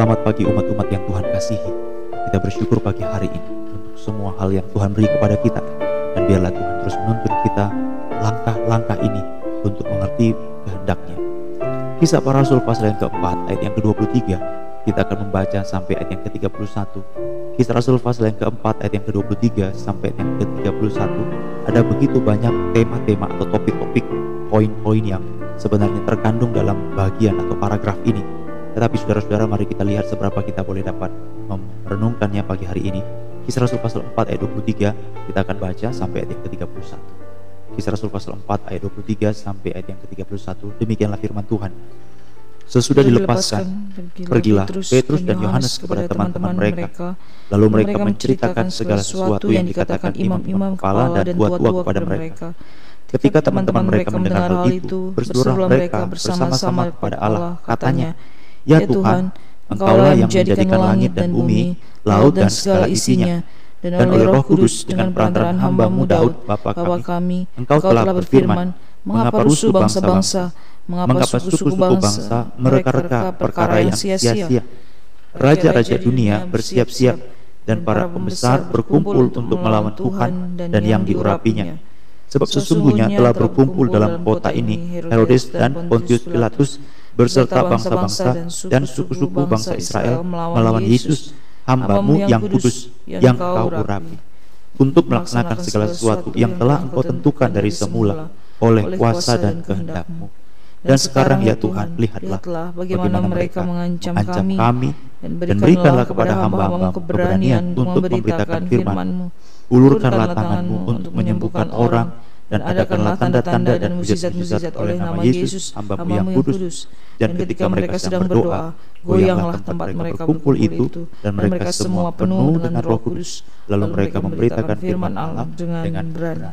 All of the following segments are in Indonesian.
Selamat pagi umat-umat yang Tuhan kasihi. Kita bersyukur pagi hari ini untuk semua hal yang Tuhan beri kepada kita. Dan biarlah Tuhan terus menuntun kita langkah-langkah ini untuk mengerti kehendaknya. Kisah para Rasul pasal yang keempat ayat yang ke-23 kita akan membaca sampai ayat yang ke-31. Kisah Rasul pasal yang keempat ayat yang ke-23 sampai ayat yang ke-31 ada begitu banyak tema-tema atau topik-topik poin-poin yang sebenarnya terkandung dalam bagian atau paragraf ini tetapi saudara-saudara mari kita lihat seberapa kita boleh dapat merenungkannya pagi hari ini. Kisah Rasul pasal 4 ayat 23 kita akan baca sampai ayat yang ke-31. Kisah Rasul pasal 4 ayat 23 sampai ayat yang ke-31. Demikianlah firman Tuhan. Sesudah dilepaskan, pergilah Petrus dan Yohanes kepada teman-teman mereka. Lalu mereka menceritakan segala sesuatu yang dikatakan imam-imam kepala dan tua-tua kepada mereka. Ketika teman-teman mereka mendengar hal itu, berserulah mereka bersama-sama kepada Allah, katanya, Ya, ya Tuhan, Engkaulah yang menjadikan langit dan bumi, laut dan segala isinya, dan oleh Roh Kudus dengan perantaraan hambamu Daud, Bapa kami, Engkau telah berfirman, mengapa rusuh bangsa-bangsa, mengapa suku-suku bangsa? mereka-reka perkara yang sia-sia. Raja-raja dunia bersiap-siap dan para pembesar berkumpul untuk melawan Tuhan dan yang diurapinya. Sebab sesungguhnya telah berkumpul dalam kota ini Herodes dan Pontius Pilatus berserta bangsa-bangsa dan suku-suku bangsa Israel melawan Yesus, hambamu yang kudus, yang kau urapi, untuk melaksanakan segala sesuatu yang telah engkau tentukan dari semula oleh kuasa dan kehendakmu. Dan sekarang ya Tuhan, lihatlah bagaimana mereka mengancam kami dan berikanlah kepada hamba-hambamu keberanian untuk memberitakan firman-Mu. Ulurkanlah tanganmu untuk menyembuhkan orang dan adakanlah tanda-tanda dan mujizat-mujizat oleh nama Yesus, hambamu yang kudus. Dan ketika mereka sedang berdoa, goyanglah tempat mereka berkumpul itu, dan mereka semua penuh dengan roh kudus. Lalu mereka memberitakan firman Allah dengan berani.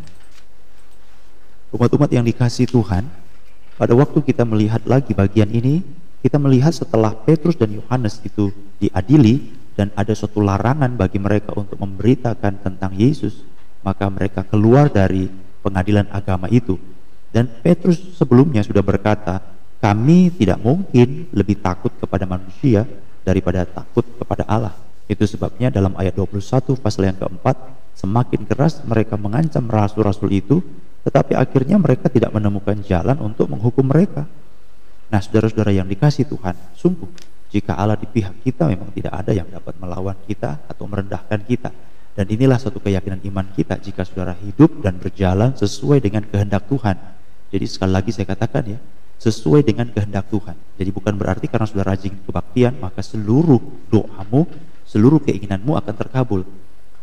Umat-umat yang dikasih Tuhan, pada waktu kita melihat lagi bagian ini, kita melihat setelah Petrus dan Yohanes itu diadili dan ada suatu larangan bagi mereka untuk memberitakan tentang Yesus, maka mereka keluar dari pengadilan agama itu. Dan Petrus sebelumnya sudah berkata, kami tidak mungkin lebih takut kepada manusia daripada takut kepada Allah. Itu sebabnya dalam ayat 21 pasal yang keempat, semakin keras mereka mengancam rasul-rasul itu, tetapi akhirnya mereka tidak menemukan jalan untuk menghukum mereka. Nah saudara-saudara yang dikasih Tuhan, sungguh jika Allah di pihak kita memang tidak ada yang dapat melawan kita atau merendahkan kita. Dan inilah satu keyakinan iman kita jika saudara hidup dan berjalan sesuai dengan kehendak Tuhan. Jadi sekali lagi saya katakan ya, sesuai dengan kehendak Tuhan. Jadi bukan berarti karena saudara rajin kebaktian maka seluruh doamu, seluruh keinginanmu akan terkabul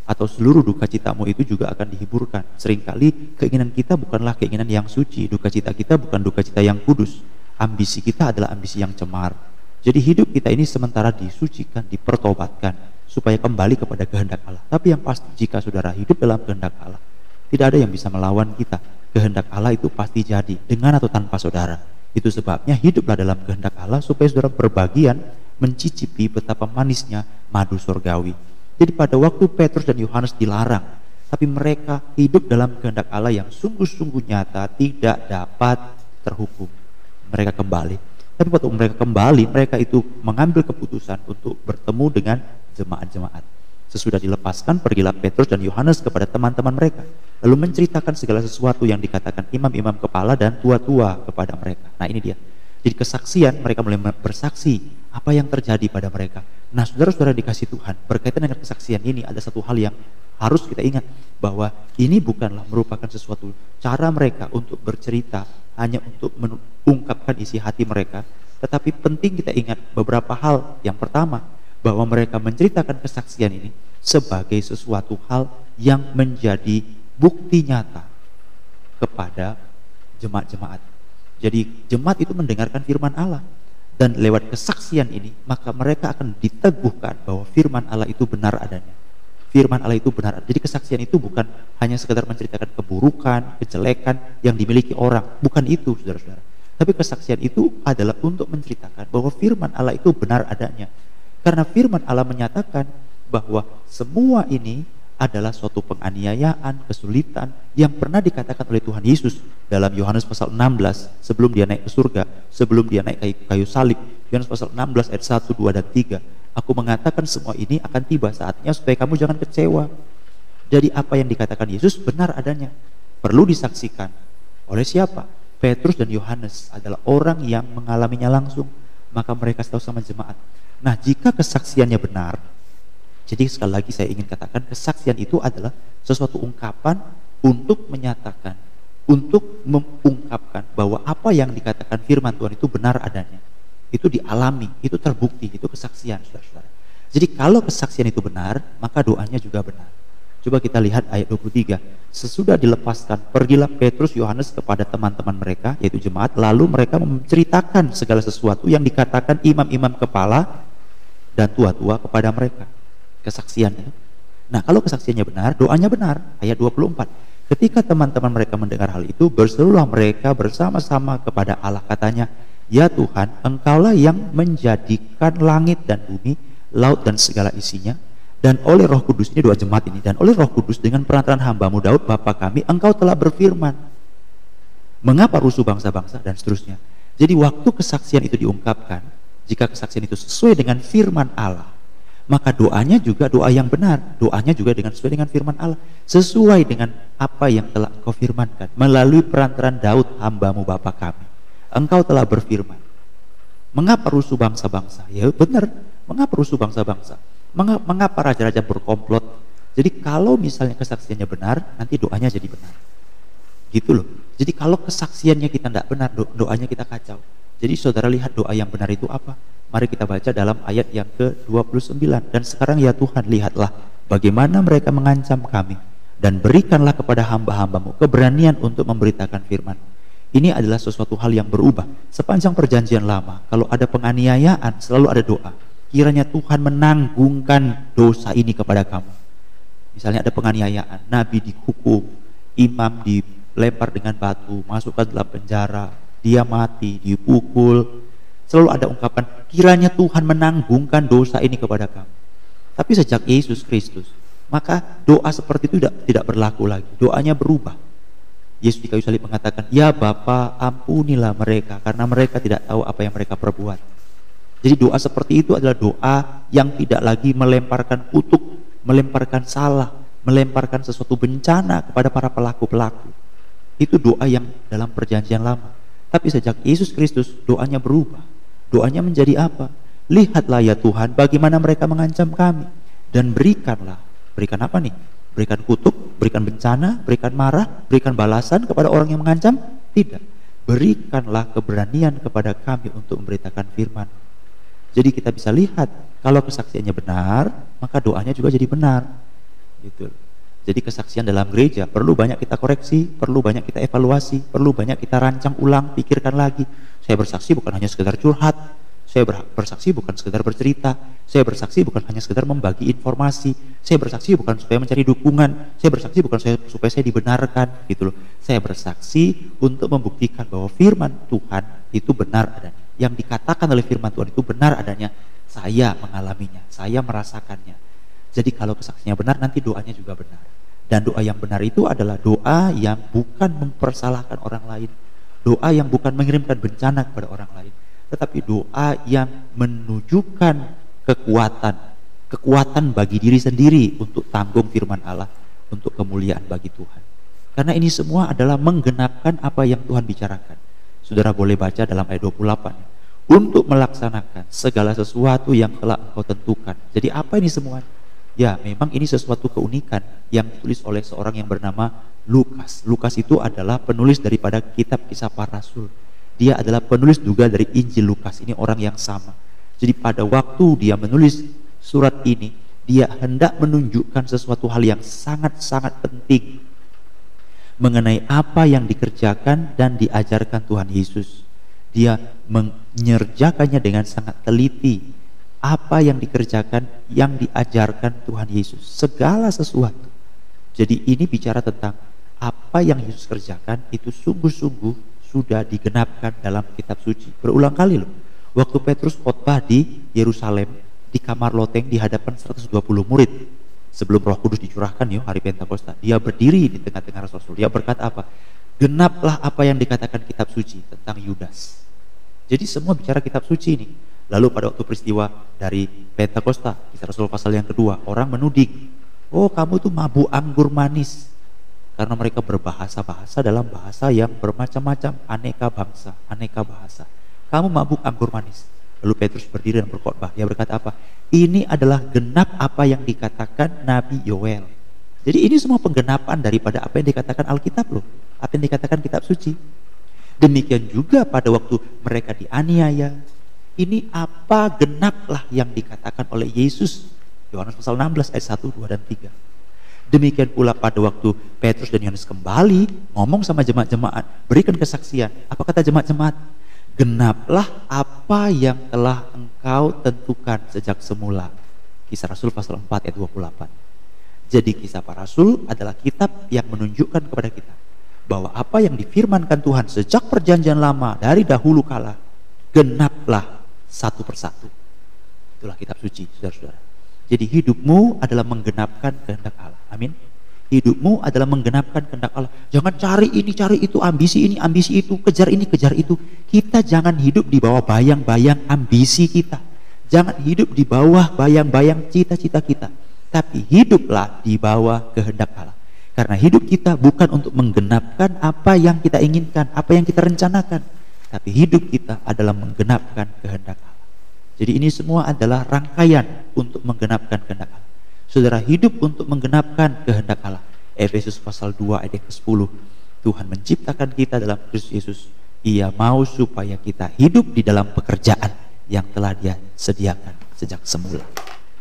atau seluruh duka citamu itu juga akan dihiburkan. Seringkali keinginan kita bukanlah keinginan yang suci, duka cita kita bukan duka cita yang kudus. Ambisi kita adalah ambisi yang cemar. Jadi hidup kita ini sementara disucikan, dipertobatkan, supaya kembali kepada kehendak Allah. Tapi yang pasti jika saudara hidup dalam kehendak Allah, tidak ada yang bisa melawan kita. Kehendak Allah itu pasti jadi dengan atau tanpa saudara. Itu sebabnya hiduplah dalam kehendak Allah supaya saudara berbagian mencicipi betapa manisnya madu surgawi. Jadi pada waktu Petrus dan Yohanes dilarang, tapi mereka hidup dalam kehendak Allah yang sungguh-sungguh nyata tidak dapat terhukum. Mereka kembali. Tapi waktu mereka kembali, mereka itu mengambil keputusan untuk bertemu dengan jemaat-jemaat. Sesudah dilepaskan, pergilah Petrus dan Yohanes kepada teman-teman mereka. Lalu menceritakan segala sesuatu yang dikatakan imam-imam kepala dan tua-tua kepada mereka. Nah ini dia. Jadi kesaksian, mereka mulai bersaksi apa yang terjadi pada mereka. Nah saudara-saudara dikasih Tuhan, berkaitan dengan kesaksian ini ada satu hal yang harus kita ingat. Bahwa ini bukanlah merupakan sesuatu cara mereka untuk bercerita hanya untuk mengungkapkan isi hati mereka. Tetapi penting kita ingat beberapa hal. Yang pertama, bahwa mereka menceritakan kesaksian ini sebagai sesuatu hal yang menjadi bukti nyata kepada jemaat-jemaat. Jadi jemaat itu mendengarkan firman Allah dan lewat kesaksian ini maka mereka akan diteguhkan bahwa firman Allah itu benar adanya. Firman Allah itu benar. Jadi kesaksian itu bukan hanya sekedar menceritakan keburukan, kejelekan yang dimiliki orang, bukan itu Saudara-saudara. Tapi kesaksian itu adalah untuk menceritakan bahwa firman Allah itu benar adanya karena firman Allah menyatakan bahwa semua ini adalah suatu penganiayaan, kesulitan yang pernah dikatakan oleh Tuhan Yesus dalam Yohanes pasal 16 sebelum dia naik ke surga, sebelum dia naik kayu, kayu salib. Yohanes pasal 16 ayat 1, 2 dan 3. Aku mengatakan semua ini akan tiba saatnya supaya kamu jangan kecewa. Jadi apa yang dikatakan Yesus benar adanya. Perlu disaksikan. Oleh siapa? Petrus dan Yohanes adalah orang yang mengalaminya langsung. Maka mereka tahu sama jemaat. Nah jika kesaksiannya benar, jadi sekali lagi saya ingin katakan kesaksian itu adalah sesuatu ungkapan untuk menyatakan, untuk mengungkapkan bahwa apa yang dikatakan firman Tuhan itu benar adanya. Itu dialami, itu terbukti, itu kesaksian. Jadi kalau kesaksian itu benar, maka doanya juga benar. Coba kita lihat ayat 23. Sesudah dilepaskan, pergilah Petrus Yohanes kepada teman-teman mereka, yaitu jemaat, lalu mereka menceritakan segala sesuatu yang dikatakan imam-imam kepala dan tua-tua kepada mereka kesaksiannya. Nah, kalau kesaksiannya benar, doanya benar. Ayat 24. Ketika teman-teman mereka mendengar hal itu, berserulah mereka bersama-sama kepada Allah katanya, "Ya Tuhan, Engkaulah yang menjadikan langit dan bumi, laut dan segala isinya, dan oleh Roh Kudus ini doa jemaat ini dan oleh Roh Kudus dengan perantaraan hambamu Daud Bapa kami engkau telah berfirman mengapa rusuh bangsa-bangsa? dan seterusnya. Jadi waktu kesaksian itu diungkapkan jika kesaksian itu sesuai dengan firman Allah maka doanya juga doa yang benar, doanya juga dengan sesuai dengan firman Allah, sesuai dengan apa yang telah engkau firmankan melalui perantaran Daud hambamu Bapa kami. Engkau telah berfirman. Mengapa rusuh bangsa-bangsa? Ya benar, mengapa rusuh bangsa-bangsa? Mengapa raja-raja berkomplot? Jadi kalau misalnya kesaksiannya benar, nanti doanya jadi benar. Gitu loh. Jadi kalau kesaksiannya kita tidak benar, doanya kita kacau. Jadi saudara lihat doa yang benar itu apa? Mari kita baca dalam ayat yang ke-29. Dan sekarang ya Tuhan, lihatlah bagaimana mereka mengancam kami. Dan berikanlah kepada hamba-hambamu keberanian untuk memberitakan firman. Ini adalah sesuatu hal yang berubah. Sepanjang perjanjian lama, kalau ada penganiayaan, selalu ada doa. Kiranya Tuhan menanggungkan dosa ini kepada kamu. Misalnya ada penganiayaan, Nabi dihukum, imam dilempar dengan batu, masukkan dalam penjara, dia mati, dipukul, Selalu ada ungkapan, kiranya Tuhan menanggungkan dosa ini kepada kamu. Tapi sejak Yesus Kristus, maka doa seperti itu tidak, tidak berlaku lagi. Doanya berubah. Yesus di kayu salib mengatakan, Ya Bapa, ampunilah mereka, karena mereka tidak tahu apa yang mereka perbuat. Jadi doa seperti itu adalah doa yang tidak lagi melemparkan kutuk, melemparkan salah, melemparkan sesuatu bencana kepada para pelaku-pelaku. Itu doa yang dalam perjanjian lama. Tapi sejak Yesus Kristus doanya berubah. Doanya menjadi apa? Lihatlah ya Tuhan bagaimana mereka mengancam kami dan berikanlah. Berikan apa nih? Berikan kutuk, berikan bencana, berikan marah, berikan balasan kepada orang yang mengancam? Tidak. Berikanlah keberanian kepada kami untuk memberitakan firman. Jadi kita bisa lihat kalau kesaksiannya benar, maka doanya juga jadi benar. Gitu. Jadi kesaksian dalam gereja perlu banyak kita koreksi, perlu banyak kita evaluasi, perlu banyak kita rancang ulang, pikirkan lagi saya bersaksi bukan hanya sekedar curhat, saya bersaksi bukan sekedar bercerita, saya bersaksi bukan hanya sekedar membagi informasi, saya bersaksi bukan supaya mencari dukungan, saya bersaksi bukan supaya saya dibenarkan, gitu loh. Saya bersaksi untuk membuktikan bahwa firman Tuhan itu benar adanya. Yang dikatakan oleh firman Tuhan itu benar adanya, saya mengalaminya, saya merasakannya. Jadi kalau kesaksiannya benar, nanti doanya juga benar. Dan doa yang benar itu adalah doa yang bukan mempersalahkan orang lain, Doa yang bukan mengirimkan bencana kepada orang lain, tetapi doa yang menunjukkan kekuatan, kekuatan bagi diri sendiri untuk tanggung firman Allah, untuk kemuliaan bagi Tuhan. Karena ini semua adalah menggenapkan apa yang Tuhan bicarakan. Saudara boleh baca dalam ayat 28. Untuk melaksanakan segala sesuatu yang telah engkau tentukan. Jadi apa ini semua? Ya, memang ini sesuatu keunikan yang ditulis oleh seorang yang bernama Lukas. Lukas itu adalah penulis daripada kitab kisah para rasul. Dia adalah penulis juga dari Injil Lukas. Ini orang yang sama. Jadi pada waktu dia menulis surat ini, dia hendak menunjukkan sesuatu hal yang sangat-sangat penting mengenai apa yang dikerjakan dan diajarkan Tuhan Yesus. Dia menyerjakannya dengan sangat teliti. Apa yang dikerjakan, yang diajarkan Tuhan Yesus. Segala sesuatu. Jadi ini bicara tentang apa yang Yesus kerjakan itu sungguh-sungguh sudah digenapkan dalam kitab suci. Berulang kali loh. Waktu Petrus khotbah di Yerusalem, di kamar loteng di hadapan 120 murid. sebelum Roh Kudus dicurahkan ya hari Pentakosta, dia berdiri di tengah-tengah Rasul. Dia berkata apa? Genaplah apa yang dikatakan kitab suci tentang Yudas. Jadi semua bicara kitab suci ini. Lalu pada waktu peristiwa dari Pentakosta, kisah Rasul pasal yang kedua, orang menuding, oh kamu tuh mabuk anggur manis. Karena mereka berbahasa-bahasa dalam bahasa yang bermacam-macam, aneka bangsa, aneka bahasa. Kamu mabuk anggur manis. Lalu Petrus berdiri dan berkhotbah. Dia berkata apa? Ini adalah genap apa yang dikatakan Nabi Yoel. Jadi ini semua penggenapan daripada apa yang dikatakan Alkitab loh. Apa yang dikatakan kitab suci. Demikian juga pada waktu mereka dianiaya. Ini apa genaplah yang dikatakan oleh Yesus. Yohanes pasal 16 ayat 1, 2, dan 3. Demikian pula pada waktu Petrus dan Yohanes kembali ngomong sama jemaat-jemaat, berikan kesaksian. Apa kata jemaat-jemaat? Genaplah apa yang telah engkau tentukan sejak semula. Kisah Rasul pasal 4 ayat 28. Jadi kisah para rasul adalah kitab yang menunjukkan kepada kita bahwa apa yang difirmankan Tuhan sejak perjanjian lama dari dahulu kala genaplah satu persatu. Itulah kitab suci, saudara-saudara. Jadi hidupmu adalah menggenapkan kehendak Allah. Amin. Hidupmu adalah menggenapkan kehendak Allah. Jangan cari ini, cari itu, ambisi ini, ambisi itu, kejar ini, kejar itu. Kita jangan hidup di bawah bayang-bayang ambisi kita. Jangan hidup di bawah bayang-bayang cita-cita kita. Tapi hiduplah di bawah kehendak Allah. Karena hidup kita bukan untuk menggenapkan apa yang kita inginkan, apa yang kita rencanakan. Tapi hidup kita adalah menggenapkan kehendak Allah. Jadi ini semua adalah rangkaian untuk menggenapkan kehendak Allah. Saudara hidup untuk menggenapkan kehendak Allah. Efesus pasal 2 ayat ke-10. Tuhan menciptakan kita dalam Kristus Yesus. Ia mau supaya kita hidup di dalam pekerjaan yang telah dia sediakan sejak semula.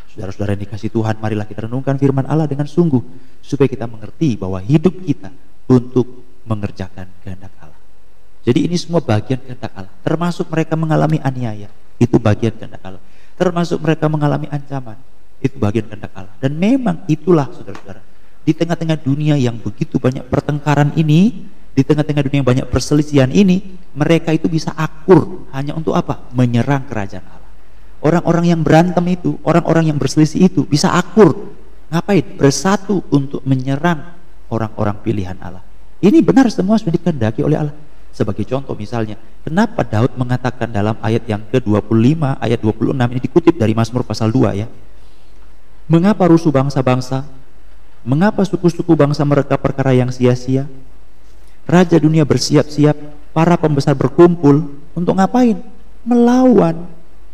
Saudara-saudara yang dikasih Tuhan, marilah kita renungkan firman Allah dengan sungguh. Supaya kita mengerti bahwa hidup kita untuk mengerjakan kehendak Allah. Jadi ini semua bagian kehendak Allah. Termasuk mereka mengalami aniaya itu bagian kehendak Allah. Termasuk mereka mengalami ancaman, itu bagian kehendak Allah. Dan memang itulah saudara-saudara. Di tengah-tengah dunia yang begitu banyak pertengkaran ini, di tengah-tengah dunia yang banyak perselisihan ini, mereka itu bisa akur hanya untuk apa? Menyerang kerajaan Allah. Orang-orang yang berantem itu, orang-orang yang berselisih itu bisa akur. Ngapain? Bersatu untuk menyerang orang-orang pilihan Allah. Ini benar semua sudah dikehendaki oleh Allah. Sebagai contoh misalnya, kenapa Daud mengatakan dalam ayat yang ke-25, ayat 26 ini dikutip dari Mazmur pasal 2 ya. Mengapa rusuh bangsa-bangsa? Mengapa suku-suku bangsa mereka perkara yang sia-sia? Raja dunia bersiap-siap, para pembesar berkumpul untuk ngapain? Melawan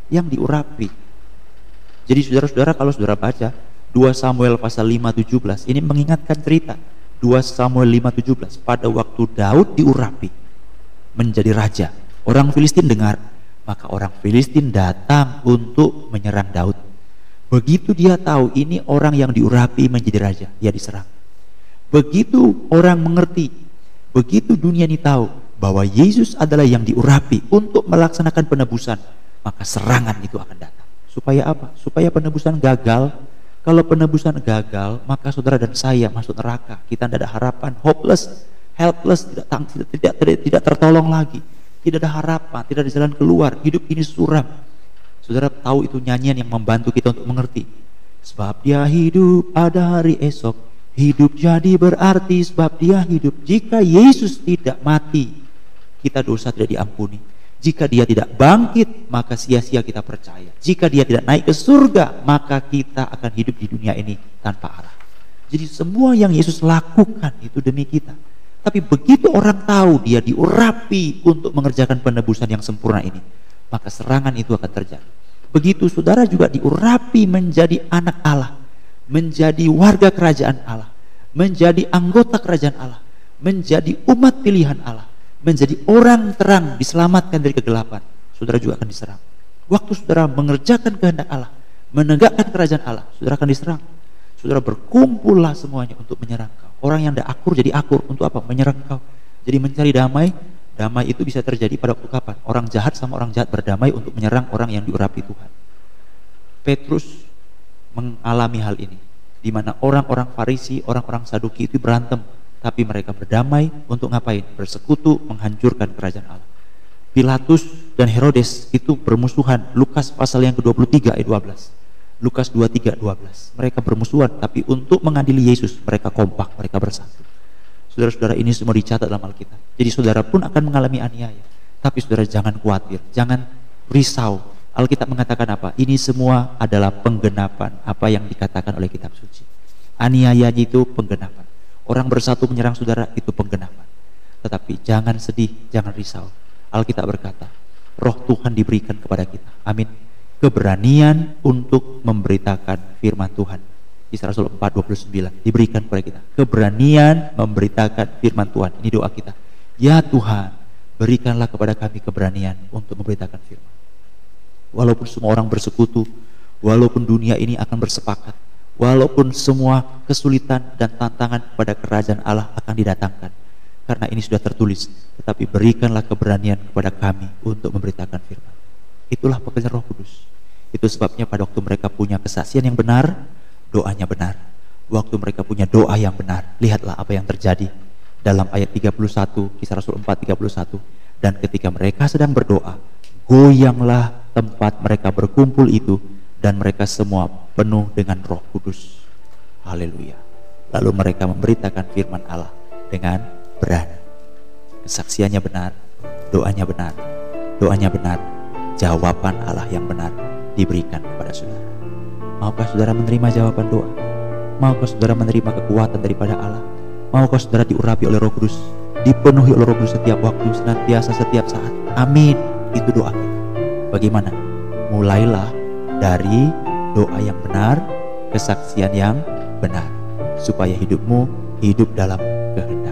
yang diurapi. Jadi saudara-saudara kalau saudara baca 2 Samuel pasal 5 17 ini mengingatkan cerita 2 Samuel 5 17 pada waktu Daud diurapi menjadi raja. Orang Filistin dengar, maka orang Filistin datang untuk menyerang Daud. Begitu dia tahu ini orang yang diurapi menjadi raja, dia diserang. Begitu orang mengerti, begitu dunia ini tahu bahwa Yesus adalah yang diurapi untuk melaksanakan penebusan, maka serangan itu akan datang. Supaya apa? Supaya penebusan gagal. Kalau penebusan gagal, maka saudara dan saya masuk neraka. Kita tidak ada harapan, hopeless helpless, tidak, tidak, tidak, tidak, tertolong lagi. Tidak ada harapan, tidak ada jalan keluar. Hidup ini suram. Saudara tahu itu nyanyian yang membantu kita untuk mengerti. Sebab dia hidup ada hari esok. Hidup jadi berarti sebab dia hidup. Jika Yesus tidak mati, kita dosa tidak diampuni. Jika dia tidak bangkit, maka sia-sia kita percaya. Jika dia tidak naik ke surga, maka kita akan hidup di dunia ini tanpa arah. Jadi semua yang Yesus lakukan itu demi kita. Tapi begitu orang tahu dia diurapi untuk mengerjakan penebusan yang sempurna ini, maka serangan itu akan terjadi. Begitu saudara juga diurapi menjadi anak Allah, menjadi warga kerajaan Allah, menjadi anggota kerajaan Allah, menjadi umat pilihan Allah, menjadi orang terang diselamatkan dari kegelapan, saudara juga akan diserang. Waktu saudara mengerjakan kehendak Allah, menegakkan kerajaan Allah, saudara akan diserang. Saudara berkumpullah semuanya untuk menyerang kau. Orang yang tidak akur jadi akur untuk apa? Menyerang kau. Jadi mencari damai, damai itu bisa terjadi pada waktu kapan? Orang jahat sama orang jahat berdamai untuk menyerang orang yang diurapi Tuhan. Petrus mengalami hal ini, di mana orang-orang Farisi, orang-orang Saduki itu berantem, tapi mereka berdamai untuk ngapain? Bersekutu menghancurkan kerajaan Allah. Pilatus dan Herodes itu bermusuhan. Lukas pasal yang ke-23 ayat 12. Lukas 23, 12. Mereka bermusuhan, tapi untuk mengadili Yesus, mereka kompak, mereka bersatu. Saudara-saudara ini semua dicatat dalam Alkitab. Jadi saudara pun akan mengalami aniaya. Tapi saudara jangan khawatir, jangan risau. Alkitab mengatakan apa? Ini semua adalah penggenapan apa yang dikatakan oleh kitab suci. Aniayanya itu penggenapan. Orang bersatu menyerang saudara itu penggenapan. Tetapi jangan sedih, jangan risau. Alkitab berkata, roh Tuhan diberikan kepada kita. Amin keberanian untuk memberitakan firman Tuhan. Kisah Rasul 4:29 diberikan kepada kita. Keberanian memberitakan firman Tuhan. Ini doa kita. Ya Tuhan, berikanlah kepada kami keberanian untuk memberitakan firman. Walaupun semua orang bersekutu, walaupun dunia ini akan bersepakat, walaupun semua kesulitan dan tantangan pada kerajaan Allah akan didatangkan. Karena ini sudah tertulis, tetapi berikanlah keberanian kepada kami untuk memberitakan firman. Itulah pekerjaan Roh Kudus. Itu sebabnya pada waktu mereka punya kesaksian yang benar, doanya benar. Waktu mereka punya doa yang benar, lihatlah apa yang terjadi dalam ayat 31, kisah Rasul 4, 31. Dan ketika mereka sedang berdoa, goyanglah tempat mereka berkumpul itu dan mereka semua penuh dengan roh kudus. Haleluya. Lalu mereka memberitakan firman Allah dengan berani. Kesaksiannya benar, doanya benar, doanya benar, jawaban Allah yang benar diberikan kepada saudara. Maukah saudara menerima jawaban doa? Maukah saudara menerima kekuatan daripada Allah? Maukah saudara diurapi oleh Roh Kudus? Dipenuhi oleh Roh Kudus setiap waktu, senantiasa setiap saat. Amin. Itu doa kita. Bagaimana? Mulailah dari doa yang benar, kesaksian yang benar, supaya hidupmu hidup dalam kehendak